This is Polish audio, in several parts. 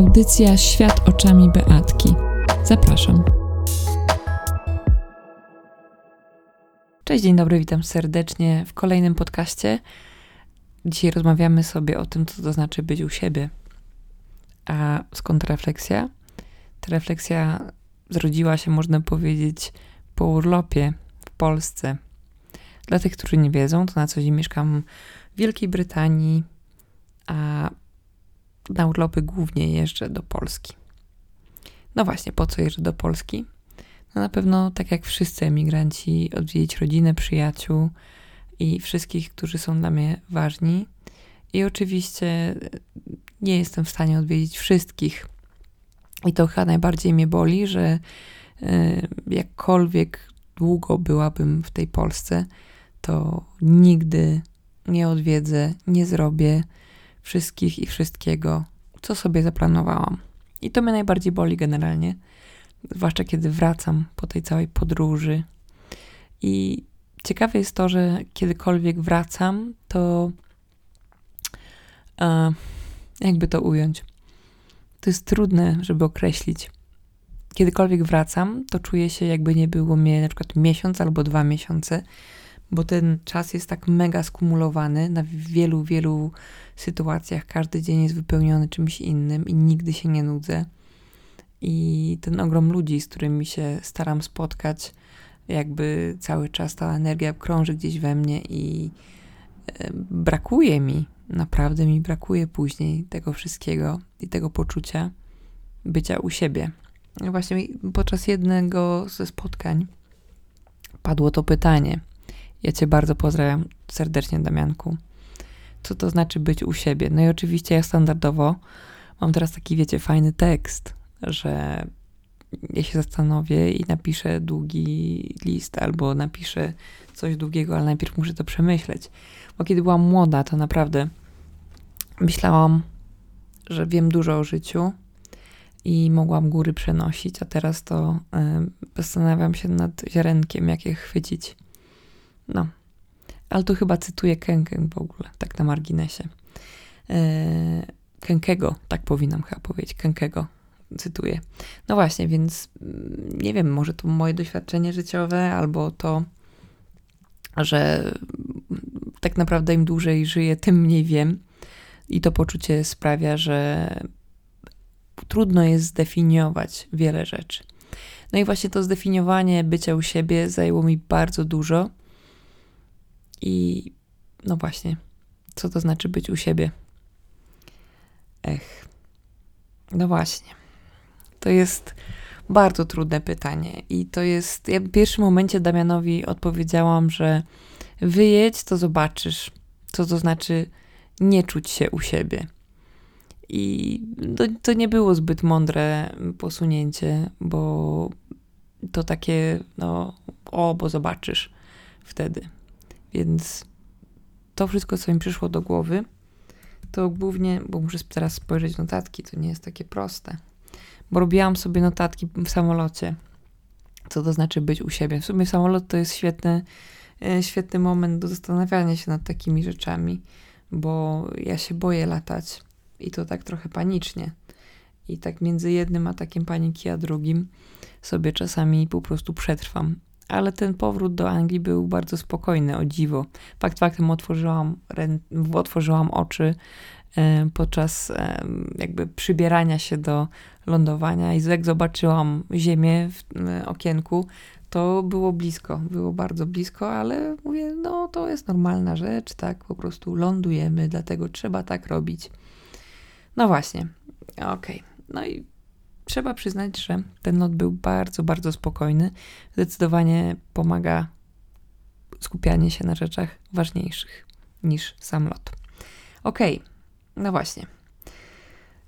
Audycja Świat oczami Beatki. Zapraszam. Cześć, dzień dobry, witam serdecznie w kolejnym podcaście. Dzisiaj rozmawiamy sobie o tym, co to znaczy być u siebie. A skąd refleksja? Ta refleksja zrodziła się, można powiedzieć, po urlopie w Polsce. Dla tych, którzy nie wiedzą, to na co dzień mieszkam w Wielkiej Brytanii, a na urlopy głównie jeżdżę do Polski. No właśnie, po co jeżdżę do Polski? No na pewno, tak jak wszyscy emigranci, odwiedzić rodzinę, przyjaciół i wszystkich, którzy są dla mnie ważni. I oczywiście nie jestem w stanie odwiedzić wszystkich. I to chyba najbardziej mnie boli, że y, jakkolwiek długo byłabym w tej Polsce, to nigdy nie odwiedzę, nie zrobię wszystkich i wszystkiego, co sobie zaplanowałam. I to mnie najbardziej boli generalnie, zwłaszcza kiedy wracam po tej całej podróży. I ciekawe jest to, że kiedykolwiek wracam, to e, jakby to ująć. To jest trudne, żeby określić. Kiedykolwiek wracam, to czuję się, jakby nie było mnie na przykład miesiąc albo dwa miesiące, bo ten czas jest tak mega skumulowany na wielu, wielu sytuacjach. Każdy dzień jest wypełniony czymś innym i nigdy się nie nudzę. I ten ogrom ludzi, z którymi się staram spotkać, jakby cały czas ta energia krąży gdzieś we mnie i brakuje mi, naprawdę mi brakuje później tego wszystkiego i tego poczucia bycia u siebie. Właśnie podczas jednego ze spotkań padło to pytanie. Ja Cię bardzo pozdrawiam serdecznie, Damianku. Co to znaczy być u siebie? No i oczywiście ja standardowo mam teraz taki, wiecie, fajny tekst, że ja się zastanowię i napiszę długi list albo napiszę coś długiego, ale najpierw muszę to przemyśleć. Bo kiedy byłam młoda, to naprawdę myślałam, że wiem dużo o życiu i mogłam góry przenosić, a teraz to zastanawiam się nad ziarenkiem, jak je chwycić. No, ale tu chyba cytuję Kękę w ogóle, tak na marginesie. E, Kękego, tak powinnam chyba powiedzieć, Kękego cytuję. No właśnie, więc mm, nie wiem, może to moje doświadczenie życiowe, albo to, że tak naprawdę im dłużej żyję, tym mniej wiem. I to poczucie sprawia, że trudno jest zdefiniować wiele rzeczy. No i właśnie to zdefiniowanie bycia u siebie zajęło mi bardzo dużo. I no właśnie, co to znaczy być u siebie? Ech, no właśnie. To jest bardzo trudne pytanie. I to jest. Ja w pierwszym momencie Damianowi odpowiedziałam, że wyjedź, to zobaczysz, co to znaczy nie czuć się u siebie. I to, to nie było zbyt mądre posunięcie, bo to takie, no, o, bo zobaczysz wtedy. Więc to wszystko, co mi przyszło do głowy, to głównie, bo muszę teraz spojrzeć notatki, to nie jest takie proste. Bo robiłam sobie notatki w samolocie, co to znaczy być u siebie. W sumie samolot to jest świetny, e, świetny moment do zastanawiania się nad takimi rzeczami, bo ja się boję latać i to tak trochę panicznie. I tak między jednym atakiem paniki a drugim sobie czasami po prostu przetrwam ale ten powrót do Anglii był bardzo spokojny, o dziwo. Fakt faktem otworzyłam, otworzyłam oczy e, podczas e, jakby przybierania się do lądowania i jak zobaczyłam ziemię w e, okienku, to było blisko, było bardzo blisko, ale mówię, no to jest normalna rzecz, tak, po prostu lądujemy, dlatego trzeba tak robić. No właśnie, okej. Okay. No i trzeba przyznać, że ten lot był bardzo, bardzo spokojny. Zdecydowanie pomaga skupianie się na rzeczach ważniejszych niż sam lot. Okay. no właśnie.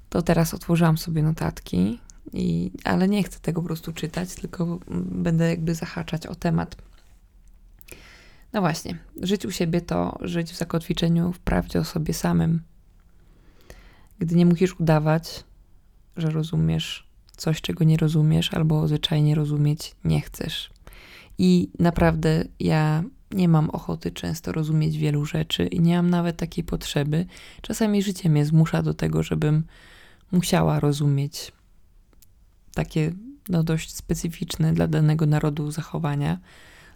To teraz otworzyłam sobie notatki, i, ale nie chcę tego po prostu czytać, tylko będę jakby zahaczać o temat. No właśnie, żyć u siebie to żyć w zakotwiczeniu w prawdzie o sobie samym. Gdy nie musisz udawać, że rozumiesz coś, czego nie rozumiesz, albo zwyczajnie rozumieć nie chcesz. I naprawdę ja nie mam ochoty często rozumieć wielu rzeczy i nie mam nawet takiej potrzeby. Czasami życie mnie zmusza do tego, żebym musiała rozumieć takie no, dość specyficzne dla danego narodu zachowania,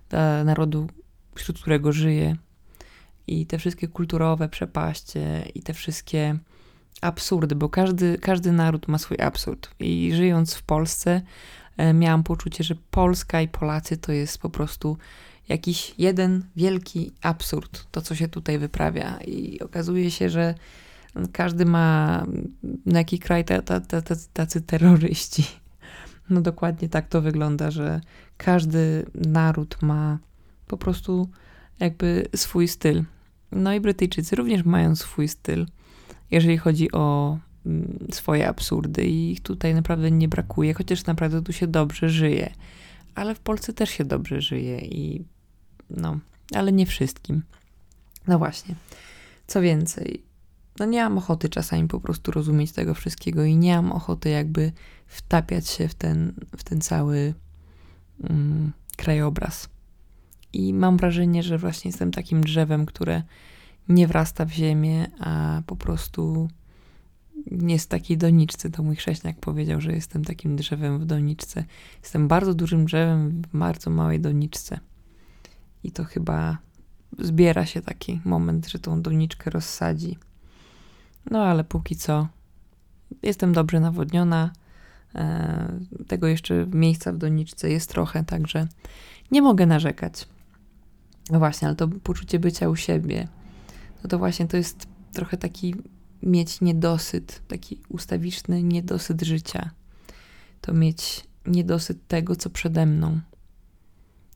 dla narodu, wśród którego żyje. I te wszystkie kulturowe przepaście, i te wszystkie absurdy, bo każdy, każdy naród ma swój absurd. I żyjąc w Polsce, e, miałam poczucie, że Polska i Polacy to jest po prostu jakiś jeden wielki absurd, to co się tutaj wyprawia. I okazuje się, że każdy ma na jaki kraj tacy terroryści. No dokładnie tak to wygląda, że każdy naród ma po prostu jakby swój styl. No i Brytyjczycy również mają swój styl, jeżeli chodzi o mm, swoje absurdy i ich tutaj naprawdę nie brakuje, chociaż naprawdę tu się dobrze żyje. Ale w Polsce też się dobrze żyje i no, ale nie wszystkim. No właśnie. Co więcej, no nie mam ochoty czasami po prostu rozumieć tego wszystkiego i nie mam ochoty jakby wtapiać się w ten, w ten cały mm, krajobraz. I mam wrażenie, że właśnie jestem takim drzewem, które nie wrasta w ziemię, a po prostu jest takiej doniczce. To mój chrześniak powiedział, że jestem takim drzewem w doniczce. Jestem bardzo dużym drzewem w bardzo małej doniczce. I to chyba zbiera się taki moment, że tą doniczkę rozsadzi. No ale póki co jestem dobrze nawodniona. E, tego jeszcze miejsca w doniczce jest trochę, także nie mogę narzekać. No właśnie, ale to poczucie bycia u siebie, no to właśnie to jest trochę taki mieć niedosyt, taki ustawiczny niedosyt życia. To mieć niedosyt tego, co przede mną.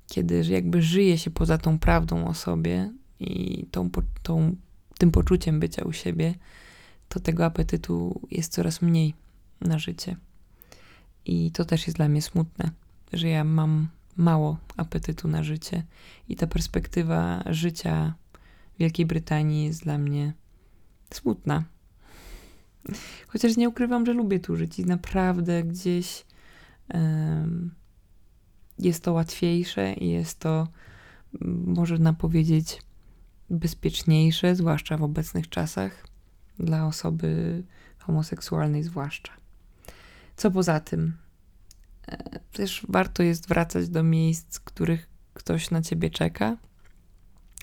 Kiedy jakby żyje się poza tą prawdą o sobie i tą, tą, tym poczuciem bycia u siebie, to tego apetytu jest coraz mniej na życie. I to też jest dla mnie smutne, że ja mam mało apetytu na życie i ta perspektywa życia Wielkiej Brytanii jest dla mnie smutna. Chociaż nie ukrywam, że lubię tu żyć i naprawdę gdzieś um, jest to łatwiejsze i jest to, można powiedzieć, bezpieczniejsze, zwłaszcza w obecnych czasach, dla osoby homoseksualnej zwłaszcza. Co poza tym, e, też warto jest wracać do miejsc, których ktoś na ciebie czeka.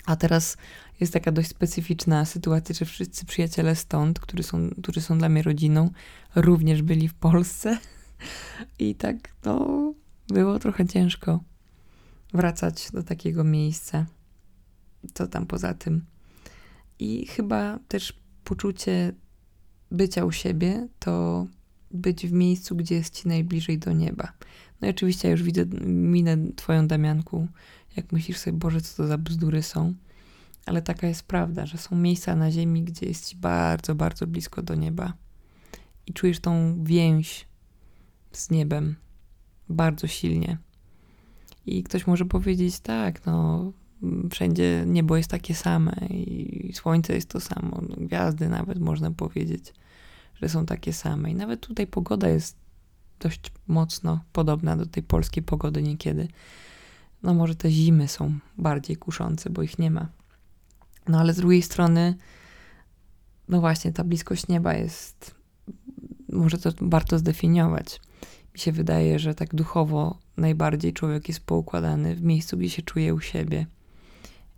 A teraz jest taka dość specyficzna sytuacja, że wszyscy przyjaciele stąd, którzy są, którzy są dla mnie rodziną, również byli w Polsce. I tak, no, było trochę ciężko wracać do takiego miejsca. Co tam poza tym? I chyba też poczucie bycia u siebie to być w miejscu, gdzie jest ci najbliżej do nieba. No i oczywiście ja już widzę minę twoją, Damianku, jak myślisz sobie, Boże, co to za bzdury są. Ale taka jest prawda, że są miejsca na ziemi, gdzie jest ci bardzo, bardzo blisko do nieba. I czujesz tą więź z niebem bardzo silnie. I ktoś może powiedzieć, tak, no, wszędzie niebo jest takie same i słońce jest to samo, no, gwiazdy nawet można powiedzieć, że są takie same. I nawet tutaj pogoda jest dość mocno podobna do tej polskiej pogody niekiedy. No może te zimy są bardziej kuszące, bo ich nie ma. No ale z drugiej strony, no właśnie, ta bliskość nieba jest, może to warto zdefiniować. Mi się wydaje, że tak duchowo najbardziej człowiek jest poukładany w miejscu, gdzie się czuje u siebie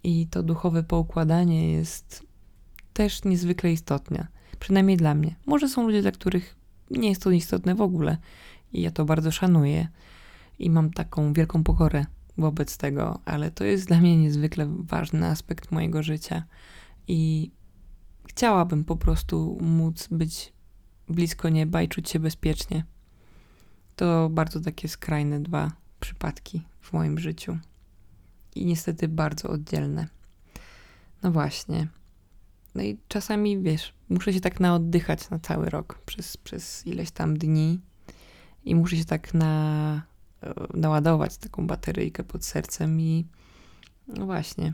i to duchowe poukładanie jest też niezwykle istotne. Przynajmniej dla mnie. Może są ludzie, dla których nie jest to istotne w ogóle. I ja to bardzo szanuję. I mam taką wielką pokorę wobec tego, ale to jest dla mnie niezwykle ważny aspekt mojego życia. I chciałabym po prostu móc być blisko nieba i czuć się bezpiecznie. To bardzo takie skrajne dwa przypadki w moim życiu i niestety bardzo oddzielne. No właśnie. No i czasami, wiesz, muszę się tak naoddychać na cały rok przez, przez ileś tam dni i muszę się tak na, naładować taką bateryjkę pod sercem i no właśnie.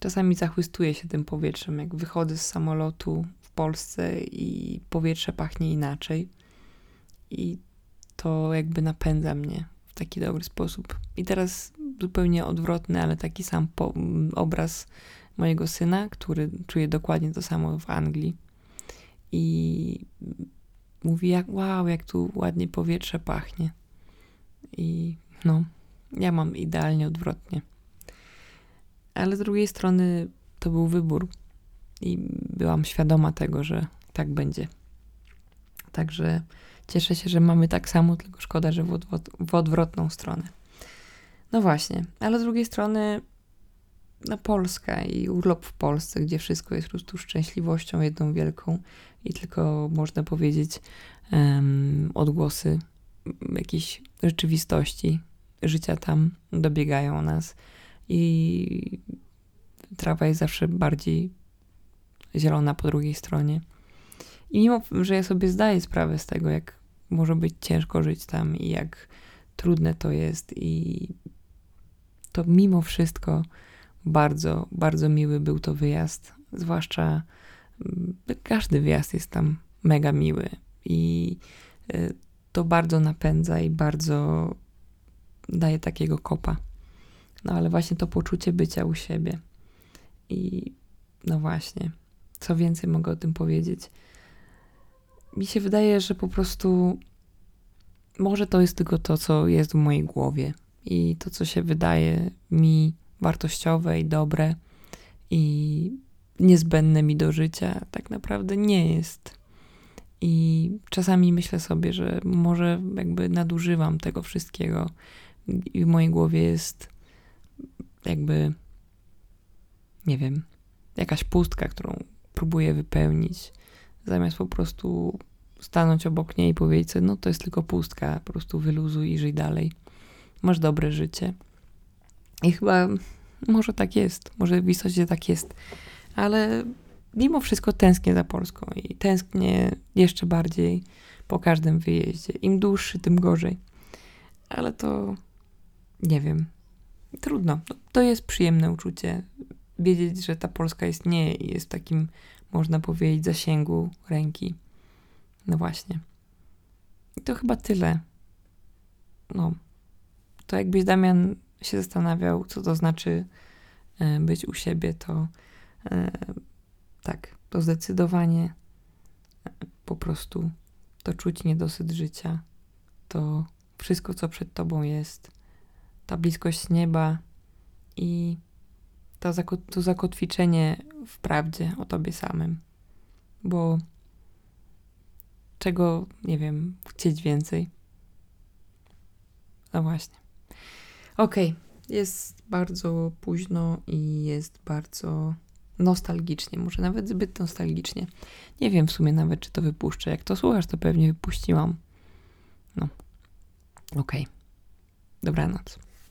Czasami zachwystuję się tym powietrzem, jak wychodzę z samolotu w Polsce i powietrze pachnie inaczej. I to jakby napędza mnie w taki dobry sposób. I teraz zupełnie odwrotny, ale taki sam obraz mojego syna, który czuje dokładnie to samo w Anglii. I mówi, jak wow, jak tu ładnie powietrze pachnie. I no, ja mam idealnie odwrotnie. Ale z drugiej strony to był wybór i byłam świadoma tego, że tak będzie. Także cieszę się, że mamy tak samo, tylko szkoda, że w, odwrot w odwrotną stronę. No właśnie, ale z drugiej strony na Polska i urlop w Polsce, gdzie wszystko jest po prostu szczęśliwością jedną wielką i tylko można powiedzieć um, odgłosy jakiejś rzeczywistości, życia tam dobiegają nas i trawa jest zawsze bardziej zielona po drugiej stronie. I mimo, że ja sobie zdaję sprawę z tego, jak może być ciężko żyć tam i jak trudne to jest i to mimo wszystko bardzo, bardzo miły był to wyjazd. Zwłaszcza mm, każdy wyjazd jest tam mega miły i y, to bardzo napędza i bardzo daje takiego kopa. No ale właśnie to poczucie bycia u siebie. I no właśnie, co więcej mogę o tym powiedzieć? Mi się wydaje, że po prostu może to jest tylko to, co jest w mojej głowie i to, co się wydaje mi wartościowe i dobre i niezbędne mi do życia, tak naprawdę nie jest. I czasami myślę sobie, że może jakby nadużywam tego wszystkiego i w mojej głowie jest jakby, nie wiem, jakaś pustka, którą próbuję wypełnić, zamiast po prostu stanąć obok niej i powiedzieć sobie, no to jest tylko pustka, po prostu wyluzuj i żyj dalej. Masz dobre życie. I chyba może tak jest, może w istocie tak jest, ale mimo wszystko tęsknię za Polską i tęsknię jeszcze bardziej po każdym wyjeździe. Im dłuższy, tym gorzej. Ale to nie wiem. Trudno. To jest przyjemne uczucie. Wiedzieć, że ta Polska istnieje i jest w takim, można powiedzieć, zasięgu ręki. No właśnie. I to chyba tyle. No. To jakbyś Damian się zastanawiał, co to znaczy e, być u siebie, to e, tak, to zdecydowanie e, po prostu to czuć niedosyt życia, to wszystko, co przed tobą jest, ta bliskość nieba i to, to zakotwiczenie w prawdzie o tobie samym. Bo czego, nie wiem, chcieć więcej? No właśnie. Okej, okay. jest bardzo późno i jest bardzo nostalgicznie, może nawet zbyt nostalgicznie. Nie wiem w sumie nawet, czy to wypuszczę. Jak to słuchasz, to pewnie wypuściłam. No. Okej. Okay. Dobranoc.